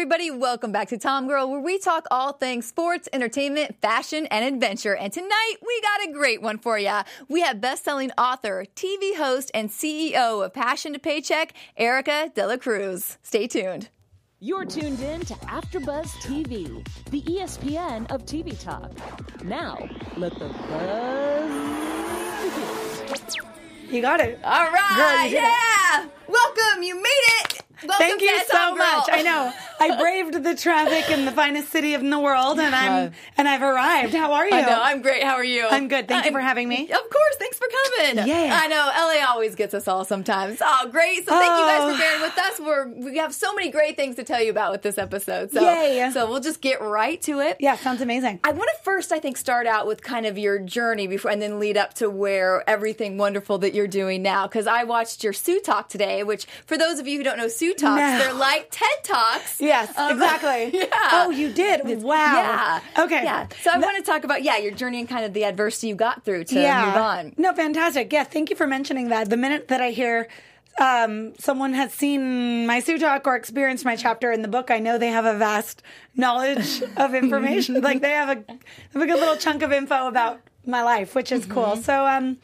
everybody. Welcome back to Tom Girl, where we talk all things sports, entertainment, fashion, and adventure. And tonight, we got a great one for you. We have best-selling author, TV host, and CEO of Passion to Paycheck, Erika De La Cruz. Stay tuned. You're tuned in to AfterBuzz TV, the ESPN of TV talk. Now, let the buzz begin. You got it. All right, Girl, you did it. yeah. Welcome, you made it. Welcome Thank you so Girl. much. I know. I braved the traffic in the finest city in the world, and I'm and I've arrived. How are you? I know. I'm great. How are you? I'm good. Thank you for having me. Of course. Thanks for coming. Yeah. I know. LA always gets us all sometimes. Oh, great. So thank you guys Oh. for bearing with us. We're we have so many great things to tell you about with this episode. So Yay. so we'll just get right to it. yeah, sounds amazing. I want to first, I think, start out with kind of your journey before, and then lead up to where everything wonderful that you're doing now. Because I watched your Sue Talk today, which for those of you who don't know Sue Talks, No. they're like TED Talks. Yes, Um, exactly. yeah. Oh, you did. Wow. Yeah. Okay. Yeah. So I want to talk about yeah your journey and kind of the adversity you got through to move on. No, fantastic. Yeah, thank you for mentioning that. The minute that I hear um, someone has seen my Sue Talk or experienced my chapter in the book, I know they have a vast knowledge of information. like they have a, have a good little chunk of info about my life, which is cool. So, um,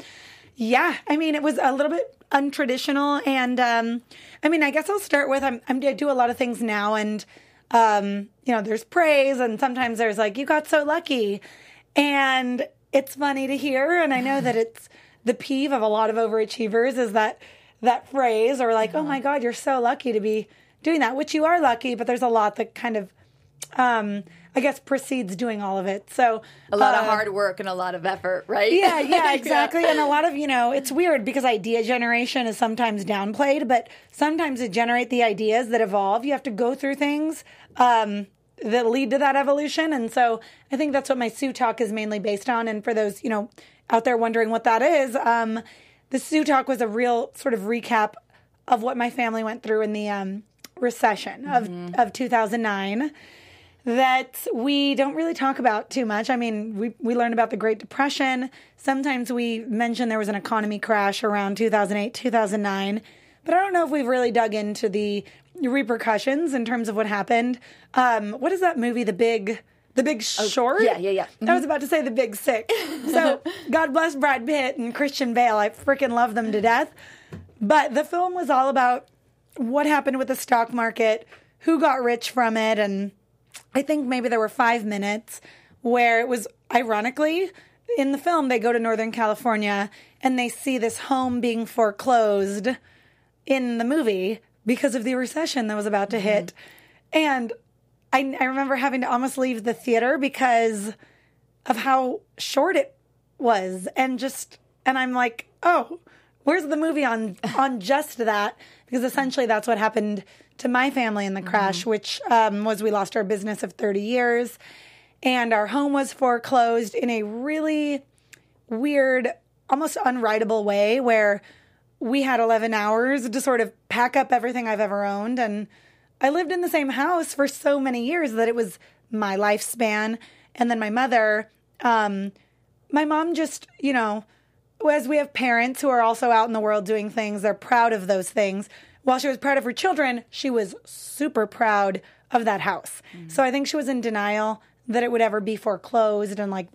yeah, I mean, it was a little bit untraditional, and um, I mean, I guess I'll start with I'm, I'm I do a lot of things now, and um, you know, there's praise, and sometimes there's like, you got so lucky, and it's funny to hear, and I know that it's the peeve of a lot of overachievers is that that phrase, or like, oh my God, you're so lucky to be doing that, which you are lucky, but there's a lot that kind of um, I guess precedes doing all of it. So A lot of uh, hard work and a lot of effort, right? yeah, yeah, exactly. And a lot of, you know, it's weird because idea generation is sometimes downplayed, but sometimes to generate the ideas that evolve, you have to go through things um, that lead to that evolution. And so I think that's what my Sue Talk is mainly based on. And for those, you know, out there wondering what that is, um, the Sue Talk was a real sort of recap of what my family went through in the um, recession of, of 2009 that we don't really talk about too much. I mean, we, we learned about the Great Depression. Sometimes we mention there was an economy crash around 2008, 2009. But I don't know if we've really dug into the repercussions in terms of what happened. Um, what is that movie, The Big... The Big Short? Oh, yeah, yeah, yeah. I was about to say The Big Sick. So, God bless Brad Pitt and Christian Bale. I freaking love them to death. But the film was all about what happened with the stock market, who got rich from it, and I think maybe there were five minutes where it was ironically in the film they go to Northern California and they see this home being foreclosed in the movie because of the recession that was about to mm-hmm. hit. And I, I remember having to almost leave the theater because of how short it was and just and I'm like, "Oh, where's the movie on on just that?" Because essentially that's what happened to my family in the crash, which um, was we lost our business of 30 years and our home was foreclosed in a really weird, almost unwritable way where we had 11 hours to sort of pack up everything I've ever owned. And I lived in the same house for so many years that it was my lifespan. And then my mother, um, my mom just, you know, as we have parents who are also out in the world doing things, they're proud of those things. While she was proud of her children, she was super proud of that house. Mm-hmm. So I think she was in denial that it would ever be foreclosed. And like,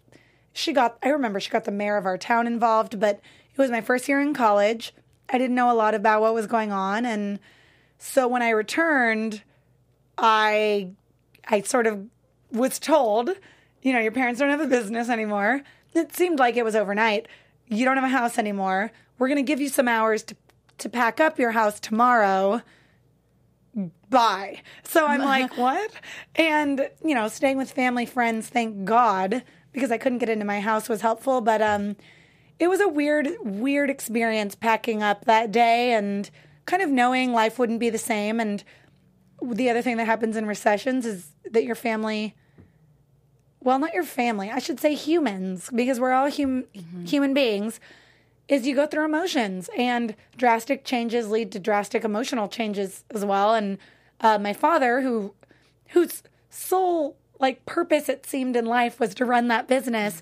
she got, I remember she got the mayor of our town involved, but it was my first year in college. I didn't know a lot about what was going on. And so when I returned, I, I sort of was told, you know, your parents don't have a business anymore. It seemed like it was overnight. You don't have a house anymore. We're going to give you some hours to to pack up your house tomorrow. Bye. So I'm like, what? And you know, staying with family friends, thank God, because I couldn't get into my house was helpful, but um it was a weird weird experience packing up that day and kind of knowing life wouldn't be the same and the other thing that happens in recessions is that your family well, not your family. I should say humans, because we're all hum- human beings. Is you go through emotions, and drastic changes lead to drastic emotional changes as well. And uh, my father, who whose sole like purpose it seemed in life was to run that business,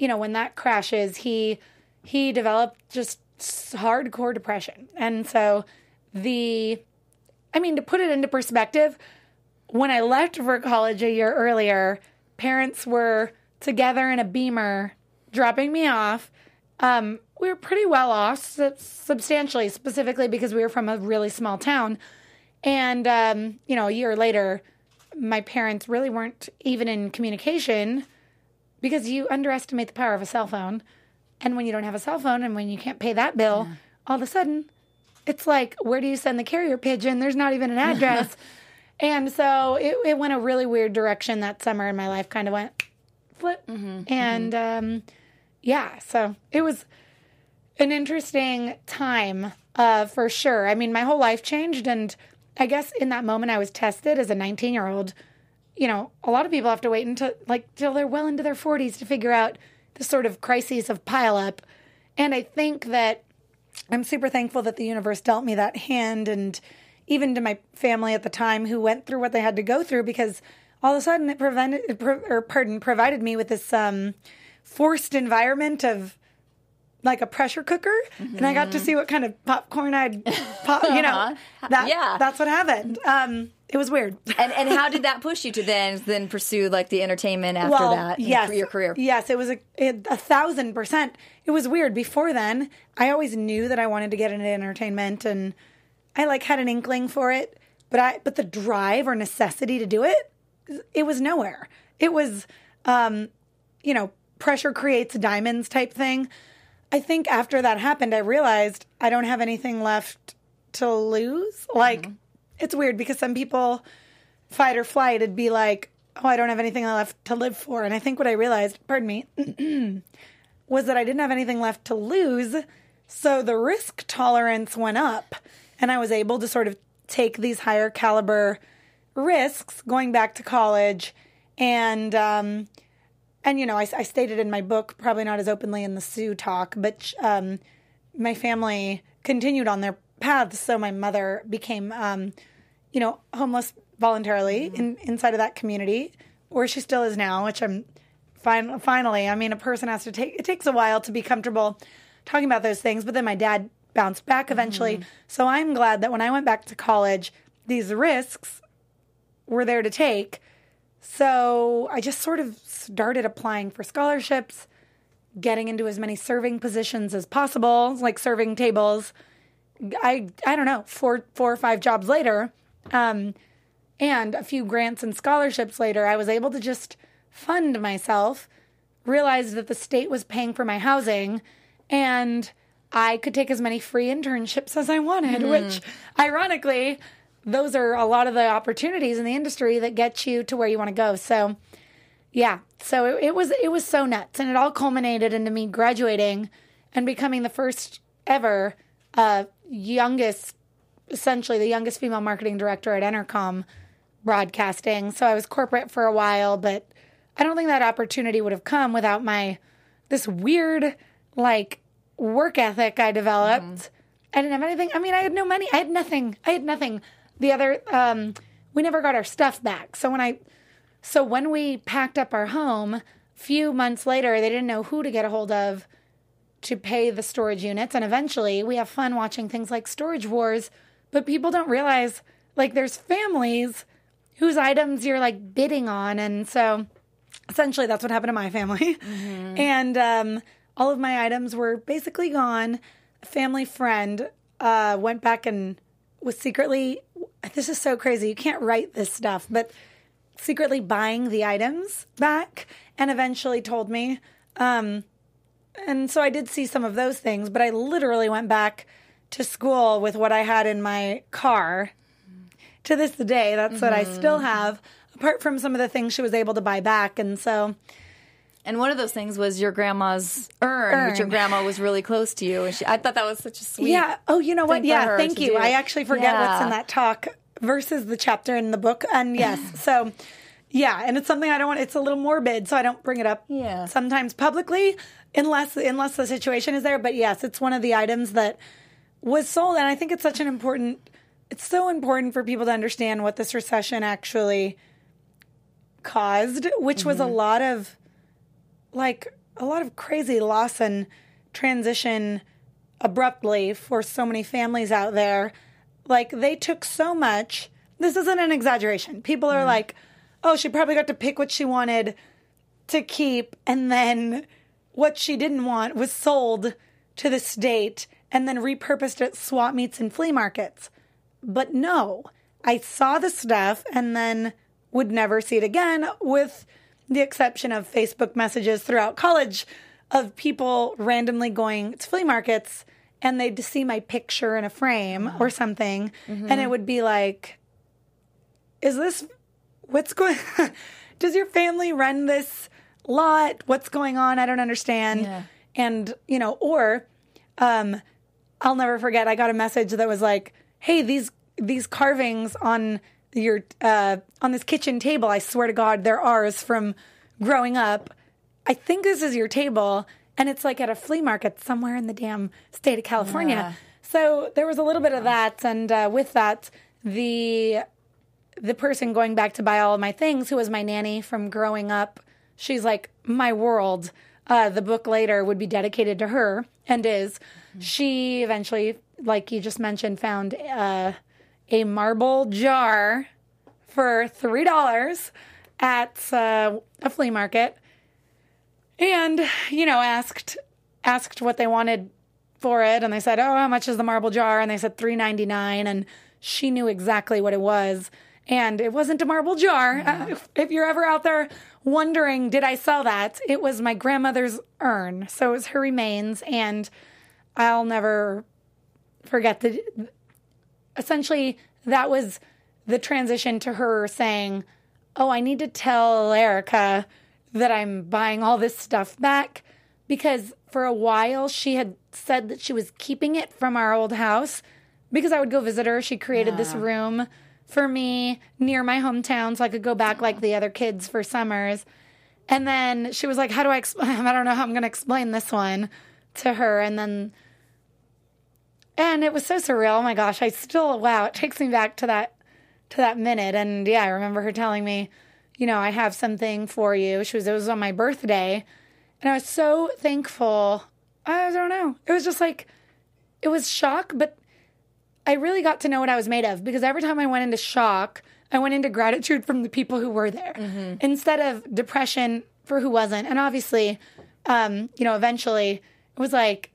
you know, when that crashes, he he developed just hardcore depression, and so the I mean, to put it into perspective, when I left for college a year earlier, parents were together in a beamer dropping me off. Um, we were pretty well off, substantially, specifically because we were from a really small town. And, um, you know, a year later, my parents really weren't even in communication because you underestimate the power of a cell phone. And when you don't have a cell phone and when you can't pay that bill, all of a sudden, it's like, where do you send the carrier pigeon? There's not even an address. and so it, it went a really weird direction that summer in my life, kind of went flip. and Um, yeah, so it was an interesting time uh, for sure. I mean, my whole life changed. And I guess in that moment, I was tested as a 19 year old. You know, a lot of people have to wait until like till they're well into their 40s to figure out the sort of crises of pileup. And I think that I'm super thankful that the universe dealt me that hand and even to my family at the time who went through what they had to go through because all of a sudden it prevented or pardon provided me with this um, forced environment of like a pressure cooker and I got to see what kind of popcorn I'd pop you know that Yeah. that's what happened um it was weird And and how did that push you to then then pursue like the entertainment after that? and yes, your career. Yes, it was a, it, a thousand percent. It was weird. Before then, I always knew that I wanted to get into entertainment, and I like had an inkling for it. But I, but the drive or necessity to do it, it was nowhere. It was, um, you know, pressure creates diamonds type thing. I think after that happened, I realized I don't have anything left to lose. Like, it's weird because some people fight or flight, it'd be like, oh, I don't have anything left to live for. And I think what I realized, pardon me, was that I didn't have anything left to lose. So the risk tolerance went up, and I was able to sort of take these higher caliber risks going back to college. And, um, and you know, I, I stated in my book, probably not as openly in the Sue talk, but um, my family continued on their paths. So my mother became, um, you know, homeless voluntarily in, inside of that community, where she still is now, which I'm fin- finally. I mean, a person has to take. It takes a while to be comfortable talking about those things, but then my dad bounced back eventually. So I'm glad that when I went back to college, these risks were there to take. So I just sort of started applying for scholarships, getting into as many serving positions as possible, like serving tables. I I don't know, four four or five jobs later, um, and a few grants and scholarships later, I was able to just fund myself. Realized that the state was paying for my housing, and I could take as many free internships as I wanted. Which, ironically, those are a lot of the opportunities in the industry that get you to where you want to go. So, yeah, so it, it was it was so nuts, and it all culminated into me graduating and becoming the first ever uh, youngest, essentially the youngest female marketing director at Entercom Broadcasting. So I was corporate for a while, but I don't think that opportunity would have come without my this weird like work ethic I developed. I didn't have anything. I mean, I had no money. I had nothing. I had nothing. The other, um, we never got our stuff back. So when I, so when we packed up our home, few months later, they didn't know who to get a hold of to pay the storage units. And eventually, we have fun watching things like Storage Wars, but people don't realize like there's families whose items you're like bidding on, and so essentially that's what happened to my family. And um, all of my items were basically gone. A family friend uh, went back and was secretly, this is so crazy. You can't write this stuff, but secretly buying the items back and eventually told me. Um, and so I did see some of those things, but I literally went back to school with what I had in my car. To this day, that's what I still have, apart from some of the things she was able to buy back. And so, And one of those things was your grandma's urn, which your grandma was really close to you, and she, I thought that was such a sweet. yeah. Oh, you know what? Yeah. Thank you. do. I actually forget what's in that talk versus the chapter in the book. And yes, so yeah, and it's something I don't want. It's a little morbid, so I don't bring it up. Yeah. Sometimes publicly, unless unless the situation is there. But yes, it's one of the items that was sold, and I think it's such an important. It's so important for people to understand what this recession actually caused, which was a mm-hmm. lot of like a lot of crazy loss and transition abruptly for so many families out there. Like they took so much this isn't an exaggeration. People are mm. like, oh, she probably got to pick what she wanted to keep, and then what she didn't want was sold to the state and then repurposed at swap meets and flea markets. But no, I saw the stuff and then would never see it again, with the exception of Facebook messages throughout college of people randomly going to flea markets and they'd see my picture in a frame or something, and it would be like, is this what's going does your family run this lot? What's going on? I don't understand. Yeah. and you know or um i'll never forget i got a message that was like hey these these carvings on your uh on this kitchen table i swear to god they're ours from growing up. I think this is your table and it's like at a flea market somewhere in the damn state of california Yeah. so there was a little bit of that and uh, with that the the person going back to buy all of my things, who was my nanny from growing up, she's like my world. Uh, the book later would be dedicated to her and is. She eventually, like you just mentioned, found uh, a marble jar for three dollars at uh, a flea market, and you know asked asked what they wanted for it. And they said oh how much is the marble jar? And they said 3.99 and she knew exactly what it was. And it wasn't a marble jar. Uh, if, if you're ever out there wondering did i sell that? It was my grandmother's urn. So it was her remains. And i'll never forget that essentially that was the transition to her saying oh i need to tell erika that i'm buying all this stuff back because for a while she had said that she was keeping it from our old house because I would go visit her. She created this room for me near my hometown so I could go back like the other kids for summers. And then she was like, How do I explain? I don't know how I'm going to explain this one to her. And then, and it was so surreal. Oh my gosh. I still, wow, it takes me back to that, to that minute. And yeah, I remember her telling me, you know, I have something for you. She was, it was on my birthday. And I was so thankful. I don't know. It was just like, it was shock, but I really got to know what I was made of because every time I went into shock, I went into gratitude from the people who were there instead of depression for who wasn't. And obviously, um, you know, eventually it was like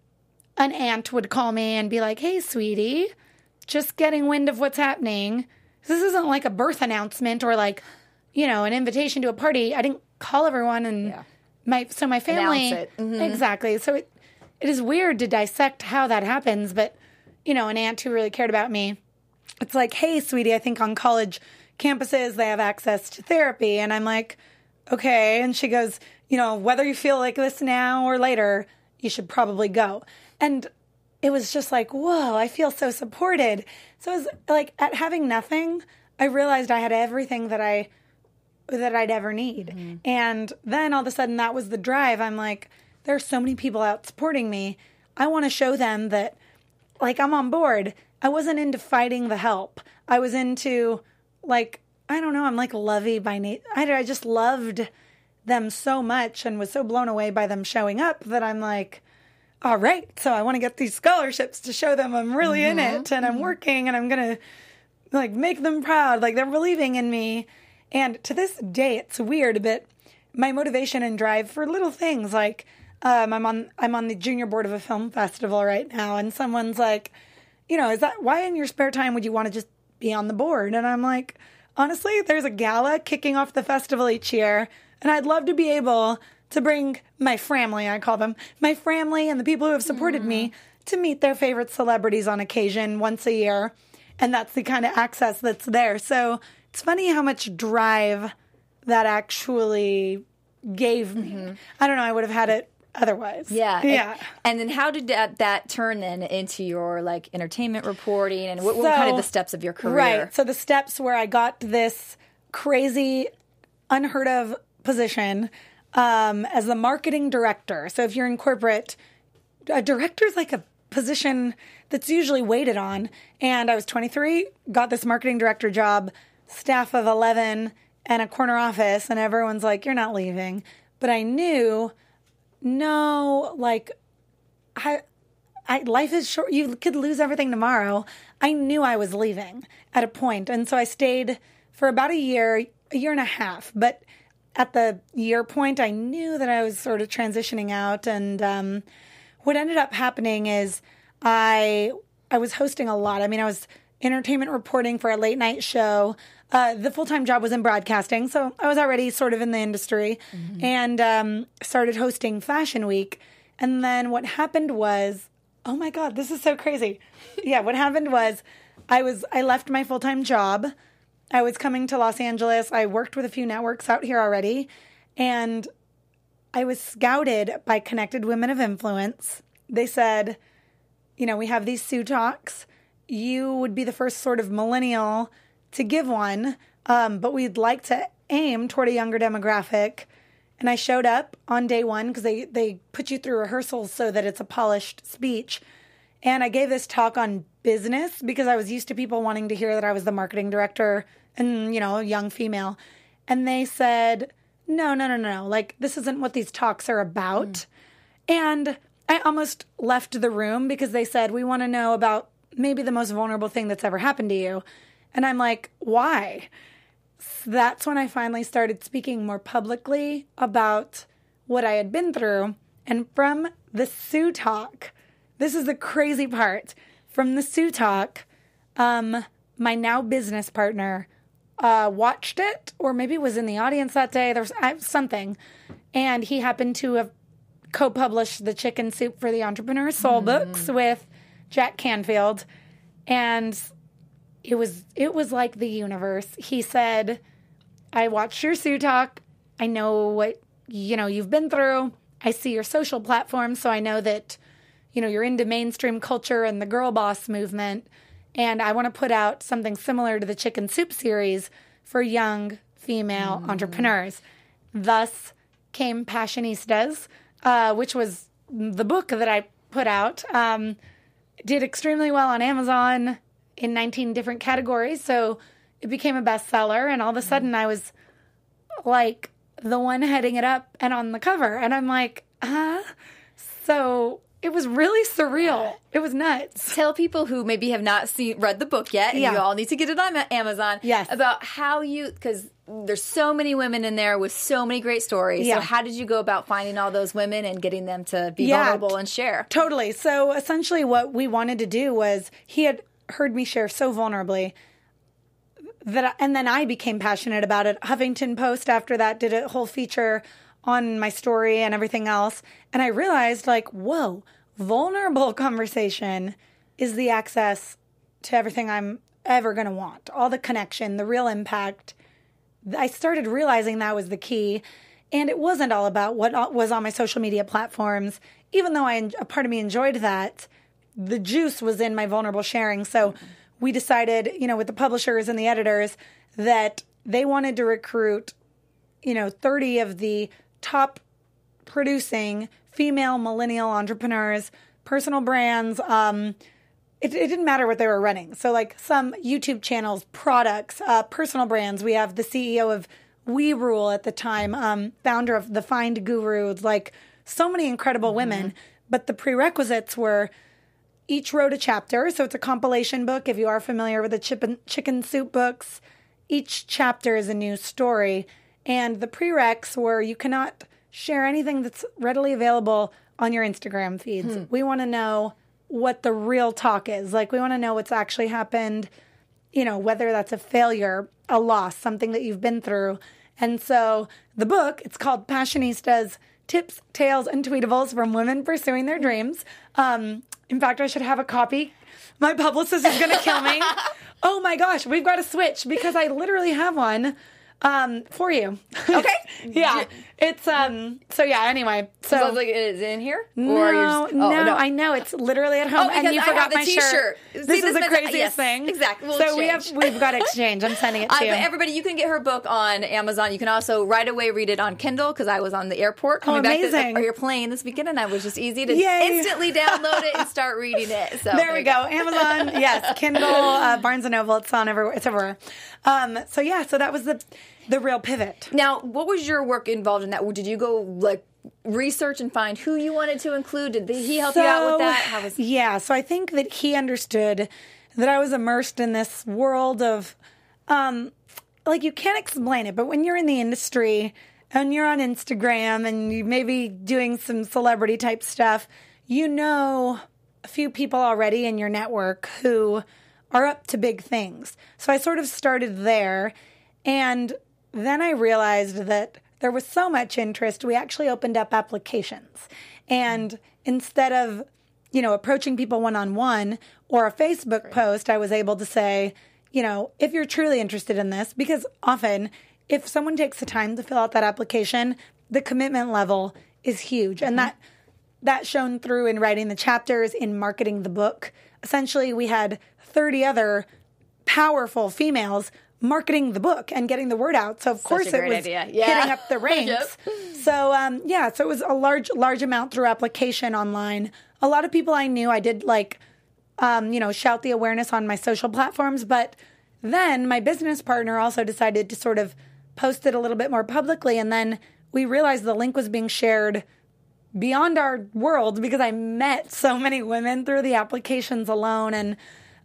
an aunt would call me and be like, hey, sweetie, just getting wind of what's happening. This isn't like a birth announcement or like, you know, an invitation to a party. I didn't call everyone and Yeah. my so my family. Mhm. exactly. So it it is weird to dissect how that happens, but you know, an aunt who really cared about me. It's like, hey, sweetie, I think on college campuses they have access to therapy, and I'm like, okay. And she goes, you know, whether you feel like this now or later, you should probably go. And it was just like, whoa, I feel so supported. So it was like at having nothing, I realized I had everything that I that I'd ever need. Mm-hmm. And then all of a sudden that was the drive. I'm like, there are so many people out supporting me. I want to show them that like I'm on board. I wasn't into fighting the help. I was into like I don't know, I'm like lovey by nature. I, I just loved them so much and was so blown away by them showing up that I'm like, all right, so I want to get these scholarships to show them I'm really in mm-hmm. it and I'm mm-hmm. working and I'm going to like make them proud. Like they're believing in me. And to this day, it's weird, but my motivation and drive for little things like um, I'm on I'm on the junior board of a film festival right now, and someone's like, you know, is that why in your spare time would you want to just be on the board? And I'm like, honestly, there's a gala kicking off the festival each year, and I'd love to be able to bring my family, I call them my family, and the people who have supported me to meet their favorite celebrities on occasion once a year. And that's the kind of access that's there. So it's funny how much drive that actually gave me. I don't know, I would have had it otherwise. Yeah. And- Yeah. And, then how did that, that turn then into your like entertainment reporting and what, what were kind of the steps of your career? Right. So the steps where I got this crazy, unheard of position um, as the marketing director. So if you're in corporate, a director is like a position that's usually waited on. And I was 23, got this marketing director job, staff of 11, and a corner office, and everyone's like, "You're not leaving." But I knew, no, like I I, life is short. You could lose everything tomorrow. I knew I was leaving at a point, and so I stayed for about a year, a year and a half. But at the year point, I knew that I was sort of transitioning out, and um, what ended up happening is I I was hosting a lot. I mean, I was entertainment reporting for a late night show. Uh, the full time job was in broadcasting, so I was already sort of in the industry, and um, started hosting Fashion Week. And then what happened was, oh my god, this is so crazy. yeah, what happened was, I was I left my full time job. I was coming to Los Angeles. I worked with a few networks out here already, and I was scouted by Connected Women of Influence. They said, you know, we have these Sue talks. You would be the first sort of millennial to give one, um, but we'd like to aim toward a younger demographic. And I showed up on day one because they, they put you through rehearsals so that it's a polished speech. And I gave this talk on business because I was used to people wanting to hear that I was the marketing director and, you know, a young female. And they said, no, no, no, no, no. Like, this isn't what these talks are about. And I almost left the room because they said, we want to know about maybe the most vulnerable thing that's ever happened to you. And I'm like, why? So that's when I finally started speaking more publicly about what I had been through. And from the Sue talk, this is the crazy part. From the Sue talk, um, my now business partner uh, watched it, or maybe was in the audience that day. There was uh, something, and he happened to have co-published the Chicken Soup for the Entrepreneur Soul books with Jack Canfield, and it was it was like the universe. He said, "I watched your Sue talk. I know what you know you've been through. I see your social platform, so I know that you know you're into mainstream culture and the girl boss movement." And I want to put out something similar to the Chicken Soup series for young female entrepreneurs. Thus came Passionistas, uh, which was the book that I put out. Um, did extremely well on Amazon in 19 different categories. So it became a bestseller. And all of a mm-hmm. sudden, I was like the one heading it up and on the cover. And I'm like, huh? So it was really surreal. It was nuts. Tell people who maybe have not seen read the book yet, and Yeah. you all need to get it on Amazon. Yes. About how you because there's so many women in there with so many great stories. Yeah. So how did you go about finding all those women and getting them to be Yeah. vulnerable and share? Totally. So essentially, what we wanted to do was he had heard me share so vulnerably that, and then I became passionate about it. Huffington Post after that did a whole feature on my story and everything else, and I realized like, whoa, vulnerable conversation is the access to everything I'm ever going to want. All the connection, the real impact. I started realizing that was the key. And it wasn't all about what was on my social media platforms, even though I, a part of me enjoyed that. The juice was in my vulnerable sharing. So we decided, you know, with the publishers and the editors that they wanted to recruit, you know, 30 of the top producing female millennial entrepreneurs, personal brands, um, it, it didn't matter what they were running. So, like some YouTube channels, products, uh, personal brands. We have the CEO of We Rule at the time, um, founder of the Find Guru, like so many incredible women. But the prerequisites were each wrote a chapter. So, it's a compilation book. If you are familiar with the chicken, chicken soup books, each chapter is a new story. And the prereqs were you cannot share anything that's readily available on your Instagram feeds. We want to know what the real talk is. Like, we want to know what's actually happened, you know, whether that's a failure, a loss, something that you've been through. And so the book, it's called Passionistas Tips, Tales, and Tweetables from Women Pursuing Their Dreams. Um, in fact, I should have a copy. My publicist is going to kill me. oh my gosh, we've got to switch because I literally have one um, for you. Okay. yeah. It's, um, so yeah, anyway. So, So I like, is it in here? no, Or you're just- oh, no, I know it's literally at home, Oh, and because you I forgot have the my t-shirt. shirt. See, This this is the meant- craziest yes, thing. exactly. We'll so we have exchange. we've got to exchange. I'm sending it Uh, to you. but everybody, you can get her book on Amazon. You can also right away read it on Kindle because I was on the airport coming back to, Oh, or your plane this weekend, and I was just easy to Yay. instantly download it and start reading it. So there we you go. Amazon, yes, Kindle, uh, Barnes and Noble. It's on everywhere. It's everywhere. Um, so yeah, so that was the the real pivot. Now, what was your work involved in that? Did you go like research and find who you wanted to include? Did he help you out with that? How was yeah, so I think that he understood that I was immersed in this world of, um, like you can't explain it, but when you're in the industry and you're on Instagram and you may be doing some celebrity type stuff, you know a few people already in your network who are up to big things. So I sort of started there. And then I realized that there was so much interest, we actually opened up applications. And instead of, you know, approaching people one on one or a Facebook post, I was able to say, you know, if you're truly interested in this, because often if someone takes the time to fill out that application, the commitment level is huge. And mm-hmm. that that shone through in writing the chapters, in marketing the book. Essentially, we had 30 other powerful females marketing the book and getting the word out. So of course it was idea. Yeah. hitting up the ranks. So um, yeah, so it was a large large amount through application online. A lot of people I knew. I did like um, you know shout the awareness on my social platforms, but then my business partner also decided to sort of post it a little bit more publicly, and then we realized the link was being shared beyond our world because I met so many women through the applications alone. And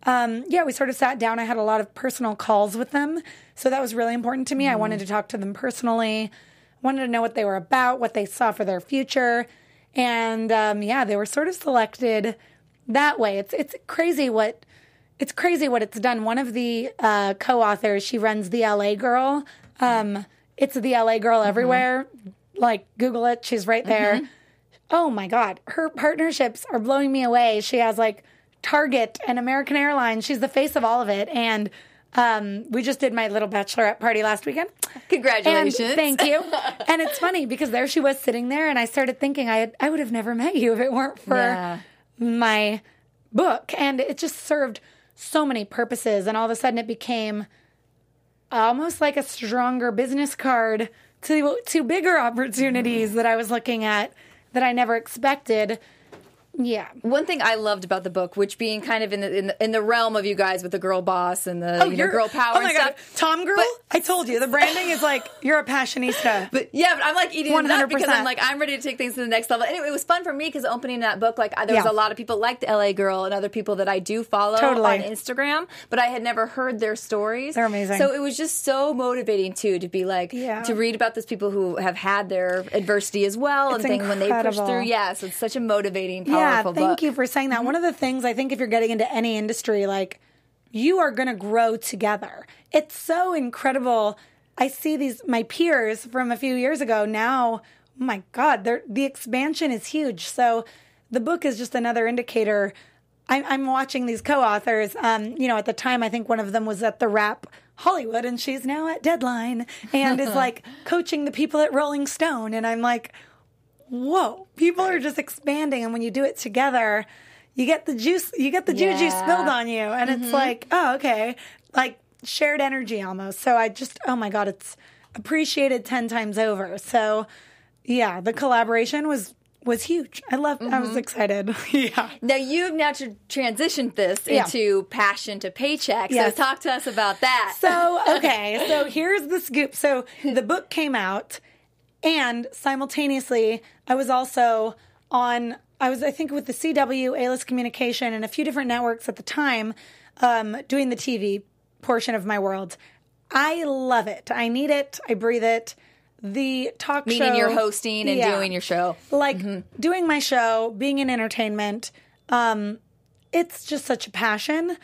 um, yeah, we sort of sat down. I had a lot of personal calls with them. So that was really important to me. I wanted to talk to them personally, wanted to know what they were about, what they saw for their future. And um, yeah, they were sort of selected that way. It's, it's crazy what. It's crazy what it's done. One of the uh, co-authors, she runs the LA Girl. Um, it's the LA Girl everywhere. Like Google it, she's right there oh my god her partnerships are blowing me away she has like target and american airlines she's the face of all of it and um, we just did my little bachelorette party last weekend and Congratulations. thank you and it's funny because there she was sitting there and i started thinking i, had, I would have never met you if it weren't for Yeah. my book and it just served so many purposes and all of a sudden it became almost like a stronger business card to to bigger opportunities that I was looking at that I never expected. Yeah. One thing I loved about the book, which being kind of in the in the, in the realm of you guys with the girl boss and the oh, you know, girl power Oh my god, stuff. Tom girl. But- I told you the branding is like you're a passionista. But yeah, but I'm like eating it up because 100%. I'm like I'm ready to take things to the next level. Anyway, it was fun for me because opening that book, like there was Yeah. a lot of people like the LA Girl and other people that I do follow Totally. on Instagram, but I had never heard their stories. They're amazing. So it was just so motivating too to be like Yeah. to read about those people who have had their adversity as well It's and things when they push through. Yes, it's such a motivating, yeah, powerful thank book. you for saying that. One of the things I think if you're getting into any industry, like you are going to grow together. It's so incredible. I see these my peers from a few years ago now. Oh my God, they're, the expansion is huge. So the book is just another indicator. I'm, I'm watching these co-authors. Um, you know, at the time, I think one of them was at the Wrap Hollywood, and she's now at Deadline, and is like coaching the people at Rolling Stone. And I'm like, whoa, people are just expanding. And when you do it together, you get the juice, you get the juju spilled on you. And it's mm-hmm. like, oh, okay. Like shared energy almost. So I just, oh my God, it's appreciated 10 times over. So yeah, the collaboration was, was huge. I love, I was mm-hmm. excited. yeah. Now you've now tr- transitioned this Yeah. into passion to paycheck. Yes. So talk to us about that. So, okay, so here's the scoop. So the book came out, and simultaneously, I was also on, I was, I think, with the CW, A List Communication, and a few different networks at the time, um, doing the TV portion of my world. I love it. I need it. I breathe it. The talk Meaning show. Meaning you're hosting and Yeah. doing your show. like Mm-hmm. doing my show, being in entertainment, um, it's just such a passion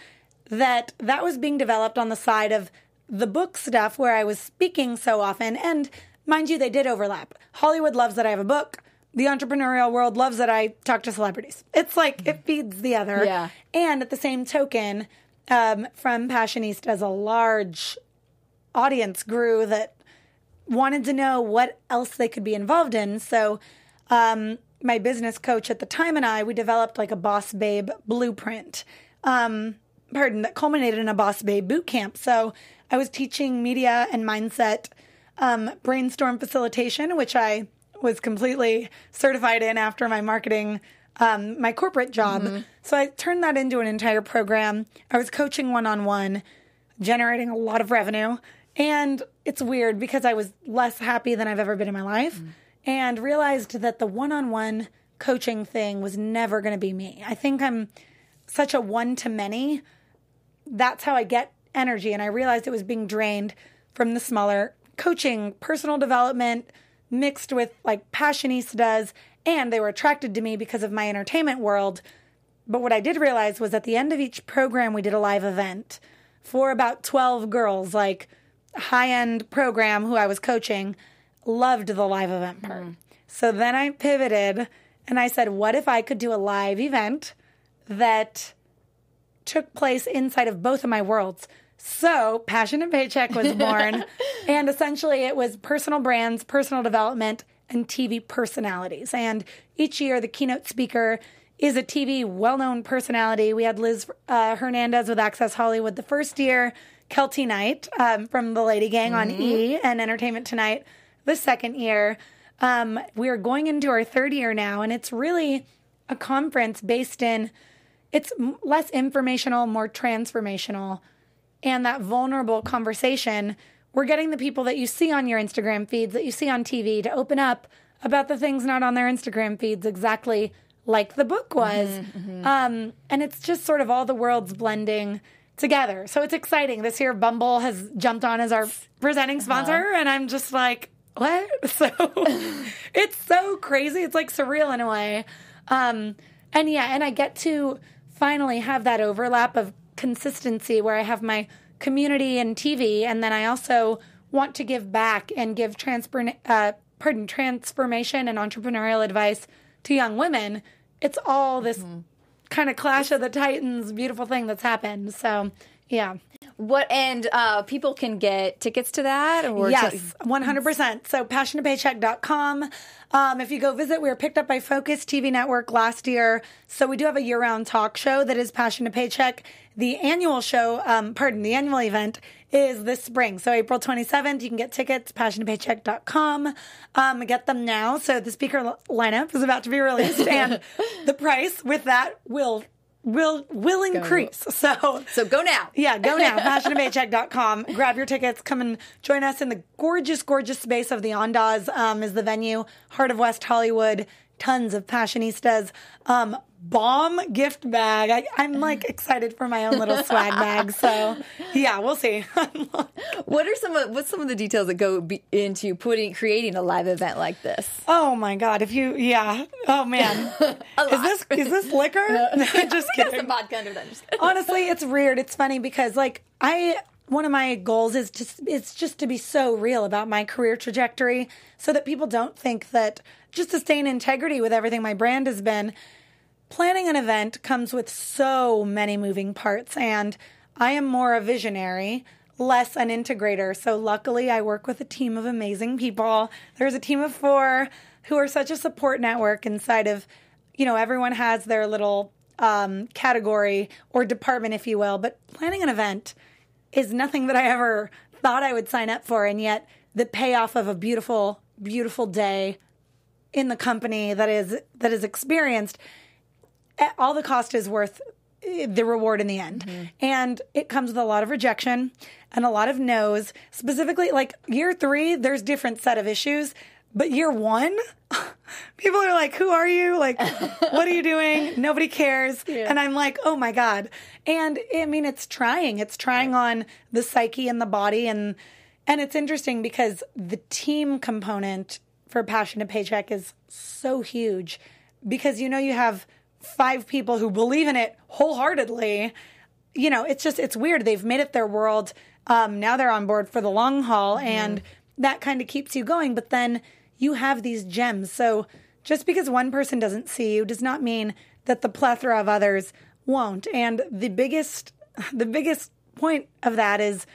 that that was being developed on the side of the book stuff where I was speaking so often. And mind you, they did overlap. Hollywood loves that I have a book. The entrepreneurial world loves that I talk to celebrities. It's like it feeds the other. Yeah. And at the same token, um, from Passionista as a large audience grew that wanted to know what else they could be involved in. So, um, my business coach at the time and I, we developed like a Boss Babe blueprint. Um, pardon, that culminated in a Boss Babe boot camp. So, I was teaching media and mindset um, brainstorm facilitation, which I was completely certified in after my marketing, um, my corporate job. So, I turned that into an entire program. I was coaching one on one generating a lot of revenue. And it's weird because I was less happy than I've ever been in my life. and realized that the one on one coaching thing was never going to be me. I think I'm such a one to many. That's how I get energy. And I realized it was being drained from the smaller coaching, personal development mixed with like Passionistas. And they were attracted to me because of my entertainment world. But what I did realize was at the end of each program, we did a live event for about 12 girls, like high end program who I was coaching, loved the live event part. Mm-hmm. So then I pivoted and I said, what if I could do a live event that took place inside of both of my worlds? So Passion and Paycheck was born. and essentially it was personal brands, personal development, and TV personalities. And each year the keynote speaker is a TV well known personality. We had Liz uh, Hernandez with Access Hollywood the first year, Keltie Knight um, from the Lady Gang on E and Entertainment Tonight the second year. Um, we are going into our third year now, and it's really a conference based in it's less informational, more transformational, and that vulnerable conversation. We're getting the people that you see on your Instagram feeds, that you see on TV, to open up about the things not on their Instagram feeds, exactly like the book was. Um, and it's just sort of all the worlds blending together. So it's exciting. This year, Bumble has jumped on as our presenting sponsor, and I'm just like, what? So it's so crazy. It's like surreal in a way. Um, and yeah, and I get to finally have that overlap of consistency where I have my community and TV, and then I also want to give back and give transfer, uh, pardon, transformation and entrepreneurial advice to young women. It's all this kind of clash of the titans, beautiful thing that's happened. So yeah. What and uh, people can get tickets to that or Yes, one hundred percent. So passiontopaycheck.com. Um, if you go visit, we were picked up by Focus TV Network last year. So we do have a year-round talk show that is Passion to Paycheck. The annual show, um, pardon, the annual event is this spring. So April 27th, you can get tickets, passiontopaycheck.com. Um, get them now. So the speaker lineup is about to be released and the price with that will will will increase. So so go now. yeah, go now. Passiontopaycheck.com. Grab your tickets. Come and join us in the gorgeous, gorgeous space of the Andaz um, is the venue. Heart of West Hollywood. Tons of passionistas. Um, bomb gift bag. I, I'm like excited for my own little swag bag. So yeah, we'll see. What are some of what's some of the details that go be, into putting creating a live event like this? oh my god! If you yeah. Oh man. is this is this liquor? Just kidding. some vodka under that. Just kidding. honestly it's weird it's funny because like i one of my goals is just it's just to be so real about my career trajectory so that people don't think that just to stay in integrity with everything my brand has been planning an event comes with so many moving parts. And i am more a visionary less an integrator. So luckily i work with a team of amazing people. There's a team of four who are such a support network inside of you know everyone has their little um, category or department if you will. But planning an event is nothing that i ever thought i would sign up for and yet the payoff of a beautiful beautiful day in the company that is that is experienced eh, all the cost is worth eh, the reward in the end. And it comes with a lot of rejection and a lot of no's. Specifically like year three there's different set of issues but year one people are like who are you? Like what are you doing? Nobody cares. And i'm like oh my god. And i mean it's trying. It's trying on the psyche and the body. And and it's interesting because the team component for Passion to Paycheck is so huge because you know you have five people who believe in it wholeheartedly. You know, it's just it's weird. They've made it their world. Um, now they're on board for the long haul, and that kind of keeps you going. But then you have these gems. So just because one person doesn't see you does not mean that the plethora of others won't. And the biggest the biggest point of that is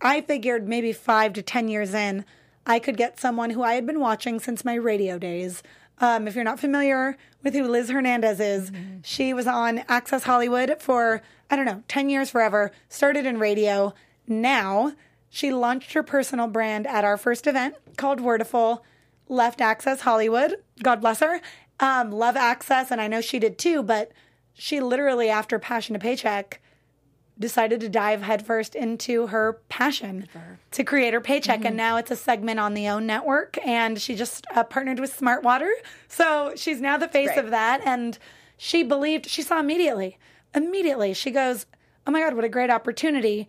I figured maybe five to 10 years in, I could get someone who I had been watching since my radio days. Um, if you're not familiar with who Liz Hernandez is, she was on Access Hollywood for, I don't know, 10 years forever, started in radio. Now she launched her personal brand at our first event called Wordiful, left Access Hollywood. God bless her. Um, love Access, and I know she did too, but she literally, after Passion to Paycheck, decided to dive headfirst into her passion to create her paycheck. Mm-hmm. And now it's a segment on the OWN network. And she just uh, partnered with Smart Water. So she's now the face Right. of that. And she believed, she saw immediately, immediately, she goes, Oh my God, what a great opportunity.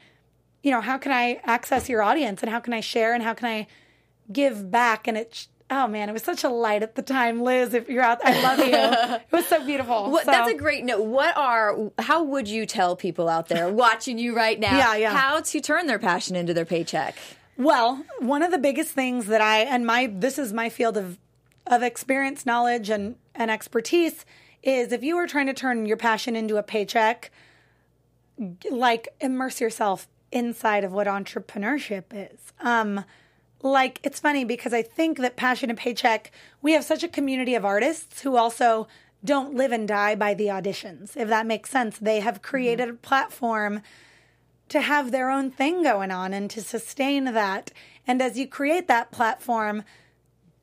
You know, how can I access your audience and how can I share and how can I give back? And it, oh man, it was such a light at the time. Liz, if you're out, there, I love you. it was so beautiful. What, So- That's a great note. What are? How would you tell people out there watching you right now? Yeah, yeah. How to turn their passion into their paycheck? Well, one of the biggest things that I and my this is my field of of experience, knowledge, and and expertise is if you are trying to turn your passion into a paycheck, like immerse yourself inside of what entrepreneurship is. Um, like it's funny because I think that passion and paycheck, we have such a community of artists who also don't live and die by the auditions. If that makes sense, they have mm-hmm. created a platform to have their own thing going on and to sustain that. And as you create that platform,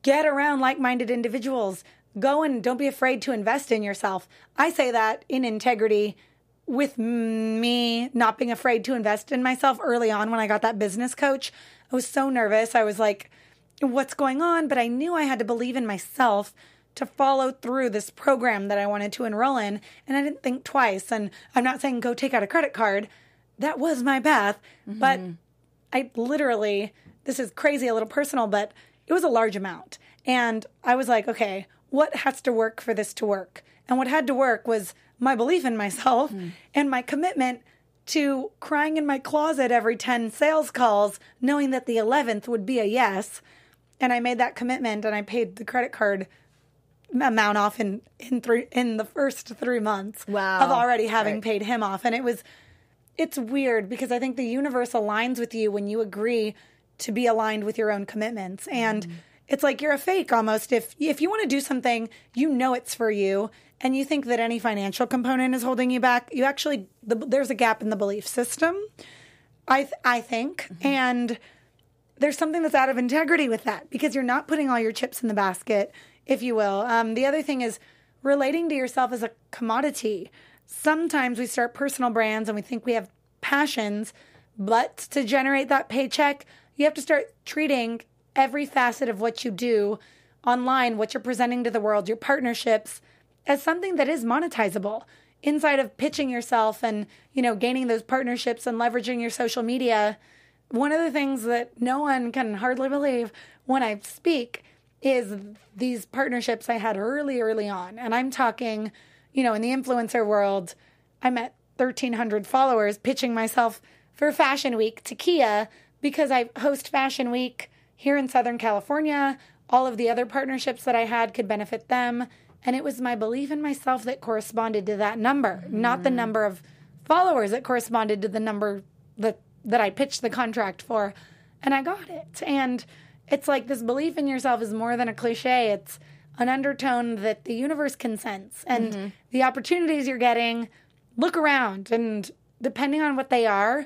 get around like minded individuals. Go and don't be afraid to invest in yourself. I say that in integrity with me not being afraid to invest in myself early on when I got that business coach. I was so nervous. I was like, what's going on? But I knew I had to believe in myself to follow through this program that I wanted to enroll in. And I didn't think twice. And I'm not saying go take out a credit card. That was my path. But mm-hmm. I literally, this is crazy, a little personal, but it was a large amount. And I was like, okay, what has to work for this to work? And what had to work was my belief in myself hmm. and my commitment to crying in my closet every 10 sales calls, knowing that the 11th would be a yes. And I made that commitment and I paid the credit card amount off in in three in the first three months Wow. of already having Right. paid him off and it was it's weird because I think the universe aligns with you when you agree to be aligned with your own commitments. And mm. It's like you're a fake almost. If if you want to do something, you know it's for you, and you think that any financial component is holding you back. You actually the, there's a gap in the belief system. I th- I think, and there's something that's out of integrity with that because you're not putting all your chips in the basket, if you will. Um, the other thing is relating to yourself as a commodity. Sometimes we start personal brands and we think we have passions, but to generate that paycheck, you have to start treating every facet of what you do online, what you're presenting to the world, your partnerships, as something that is monetizable inside of pitching yourself and you know gaining those partnerships and leveraging your social media one of the things that no one can hardly believe when I speak is these partnerships I had early, early on. And I'm talking, you know, in the influencer world, I'm at 1,300 followers pitching myself for Fashion Week to Kia because I host Fashion Week here in Southern California. All of the other partnerships that I had could benefit them. And it was my belief in myself that corresponded to that number, not the mm. number of followers that corresponded to the number that that I pitched the contract for, and I got it. And it's like this belief in yourself is more than a cliche. It's an undertone that the universe can sense, and mm-hmm. the opportunities you're getting. Look around, and depending on what they are,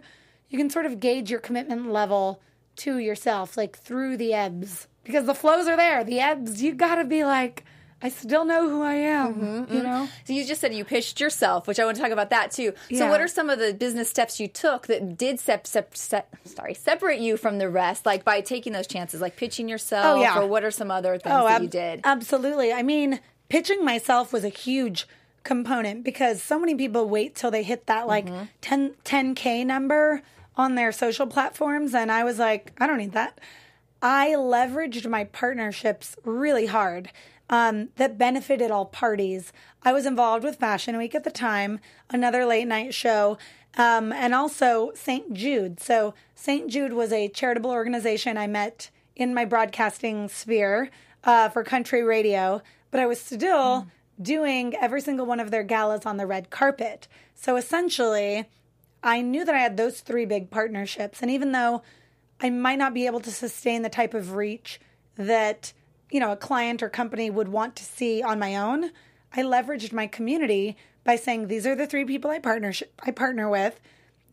you can sort of gauge your commitment level to yourself, like through the ebbs, because the flows are there. The ebbs, you gotta be like, I still know who I am. You know. So you just said you pitched yourself, which I want to talk about that too. So Yeah. what are some of the business steps you took that did sep- sep- sep- sorry separate you from the rest, like by taking those chances, like pitching yourself, Oh, yeah. or what are some other things Oh, that ab- you did? Absolutely. I mean, pitching myself was a huge component because so many people wait till they hit that like Mm-hmm. 10 10k number on their social platforms and I was like, I don't need that. I leveraged my partnerships really hard um, that benefited all parties. I was involved with Fashion Week at the time, another late night show, um, and also St. Jude. So, St. Jude was a charitable organization I met in my broadcasting sphere uh, for country radio, but I was still doing every single one of their galas on the red carpet. So, essentially, I knew that I had those three big partnerships. And even though I might not be able to sustain the type of reach that, you know, a client or company would want to see on my own, I leveraged my community by saying these are the three people I partnership I partner with.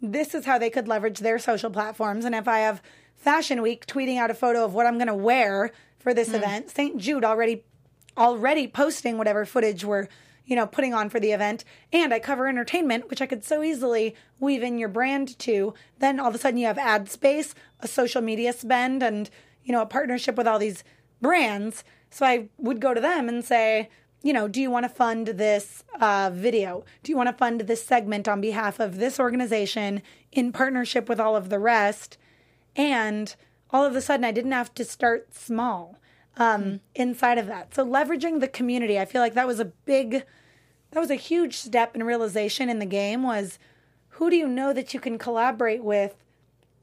This is how they could leverage their social platforms. And if I have Fashion Week tweeting out a photo of what I'm going to wear for this hmm. event, St. Jude already already posting whatever footage we're you know, putting on for the event. And I cover entertainment, which I could so easily weave in your brand to. Then all of a sudden you have ad space, a social media spend, and, you know, a partnership with all these brands. So I would go to them and say, you know, do you want to fund this uh, video? Do you want to fund this segment on behalf of this organization in partnership with all of the rest? And all of a sudden, I didn't have to start small um, inside of that. So leveraging the community, I feel like that was a big, that was a huge step in realization in the game. Was who do you know that you can collaborate with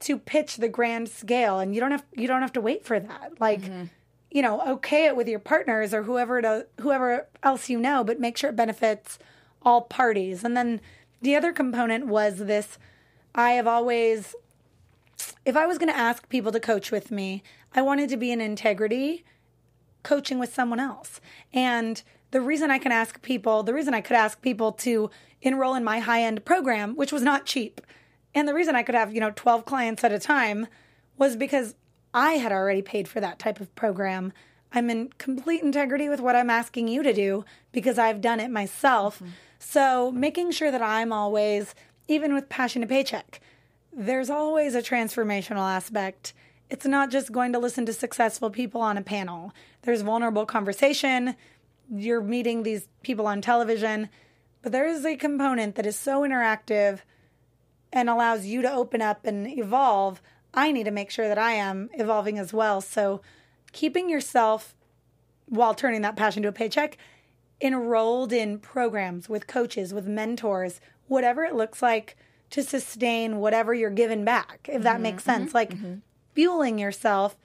to pitch the grand scale, and you don't have you don't have to wait for that. Like. Mm-hmm you know, okay it with your partners or whoever to whoever else you know, but make sure it benefits all parties. And then the other component was this I have always if I was going to ask people to coach with me, I wanted to be in integrity coaching with someone else. And the reason I can ask people, the reason I could ask people to enroll in my high-end program, which was not cheap, and the reason I could have, you know, 12 clients at a time was because I had already paid for that type of program. I'm in complete integrity with what I'm asking you to do because I've done it myself. Mm-hmm. So, making sure that I'm always, even with Passion to Paycheck, there's always a transformational aspect. It's not just going to listen to successful people on a panel, there's vulnerable conversation. You're meeting these people on television, but there is a component that is so interactive and allows you to open up and evolve I need to make sure that I am evolving as well. So, keeping yourself while turning that passion to a paycheck enrolled in programs with coaches, with mentors, whatever it looks like to sustain whatever you're given back, if that mm-hmm, makes sense. Mm-hmm, like mm-hmm. Fueling yourself,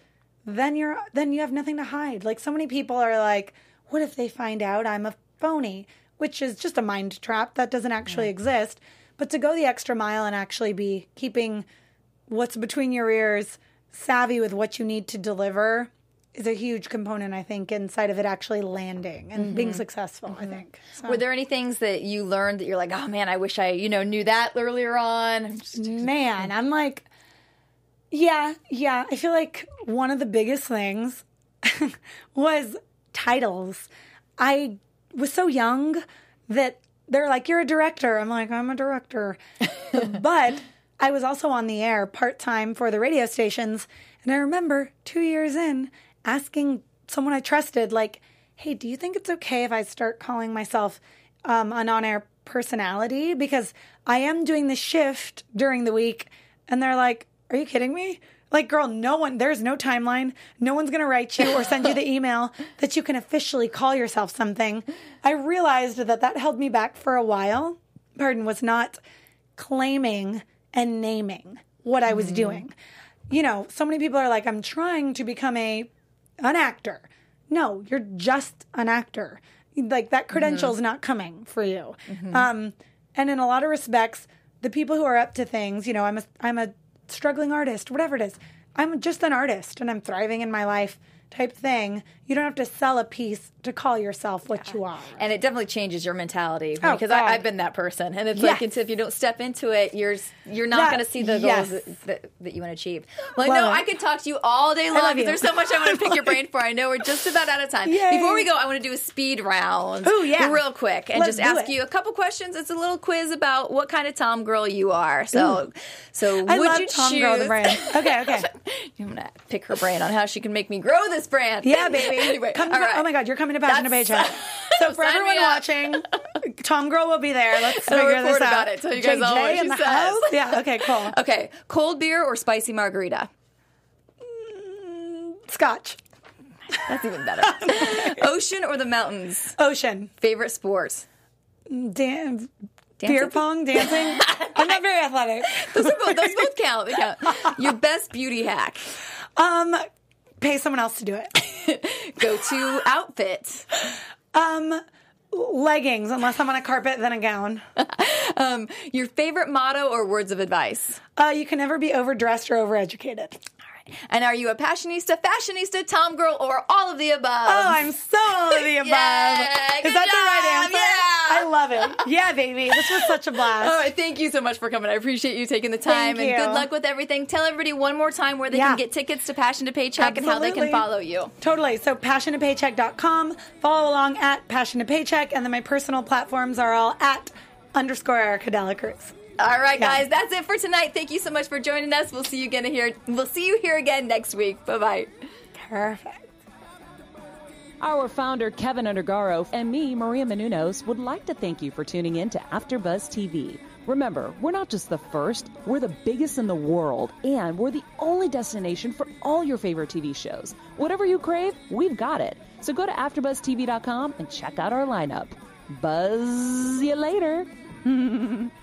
then you're then you have nothing to hide. Like so many people are like, what if they find out I'm a phony? Which is just a mind trap that doesn't actually yeah. exist. But to go the extra mile and actually be keeping what's between your ears, savvy with what you need to deliver is a huge component, I think, inside of it actually landing and mm-hmm. being successful. Mm-hmm. I think. So. Were there any things that you learned that you're like, oh man, I wish I, you know, knew that earlier on? Man, I'm like, yeah, yeah. I feel like one of the biggest things was titles. I was so young that they're like, you're a director. I'm like, I'm a director. but I was also on the air part time for the radio stations. And I remember two years in asking someone I trusted, like, hey, do you think it's okay if I start calling myself um, an on air personality? Because I am doing the shift during the week. And they're like, are you kidding me? Like, girl, no one, there's no timeline. No one's going to write you or send you the email that you can officially call yourself something. I realized that that held me back for a while. Pardon, was not claiming and naming what I was mm-hmm. doing. You know, so many people are like, I'm trying to become a an actor. No, you're just an actor. Like that credential's mm-hmm. not coming for you. Mm-hmm. Um, and in a lot of respects, the people who are up to things, you know, I'm a I'm a struggling artist, whatever it is. I'm just an artist and I'm thriving in my life type thing. You don't have to sell a piece to call yourself what yeah. you are. And it definitely changes your mentality oh, because I, have been that person. And it's yes. like if you don't step into it, you're you're not going to see the yes. goals that, that, that, you want to achieve. Well, well, no, I could talk to you all day long because there's so much I want to pick your brain for. I know we're just about out of time. Yay. Before we go, I want to do a speed round. Oh yeah, real quick, and Let's just ask it. you a couple questions. It's a little quiz about what kind of Tom girl you are. So, Ooh. so I would you Tom choose? Girl the brand. Okay, okay. I'm gonna pick her brain on how she can make me grow this brand. Yeah, baby. anyway, come to, right. oh my god, you're coming to Passion to Paycheck. So for everyone watching, Tom Girl will be there. Let's figure this out. about it. Tell you guys JJ all what she says. House? Yeah. Okay. Cool. Okay. Cold beer or spicy margarita? Mm, scotch. That's even better. Ocean or the mountains? Ocean. Favorite sport? Dan- Beer pong, dancing. I'm not very athletic. those, both, those both count. They count. Your best beauty hack? Um, pay someone else to do it. Go to outfit. Um, leggings, unless I'm on a carpet, then a gown. um, your favorite motto or words of advice? Uh, you can never be overdressed or overeducated. And are you a passionista, fashionista, tom girl, or all of the above? Oh, I'm so all of the above. yeah, Is that job. the right answer? Yeah. I love it. Yeah, baby. This was such a blast. All right, thank you so much for coming. I appreciate you taking the time Thank and you. good luck with everything. Tell everybody one more time where they Yeah. can get tickets to Passion to Paycheck and how they can follow you. Totally. So passiontopaycheck.com. Follow along at Passion to Paycheck. And then my personal platforms are all at underscore Erika De La Cruz. All right, Yeah. guys, that's it for tonight. Thank you so much for joining us. We'll see you again here. We'll see you here again next week. Bye bye. Perfect. Our founder, Kevin Undergaro, and me, Maria Menounos, would like to thank you for tuning in to AfterBuzz TV. Remember, we're not just the first, we're the biggest in the world, and we're the only destination for all your favorite TV shows. Whatever you crave, we've got it. So go to AfterBuzzTV.com and check out our lineup. Buzz you later.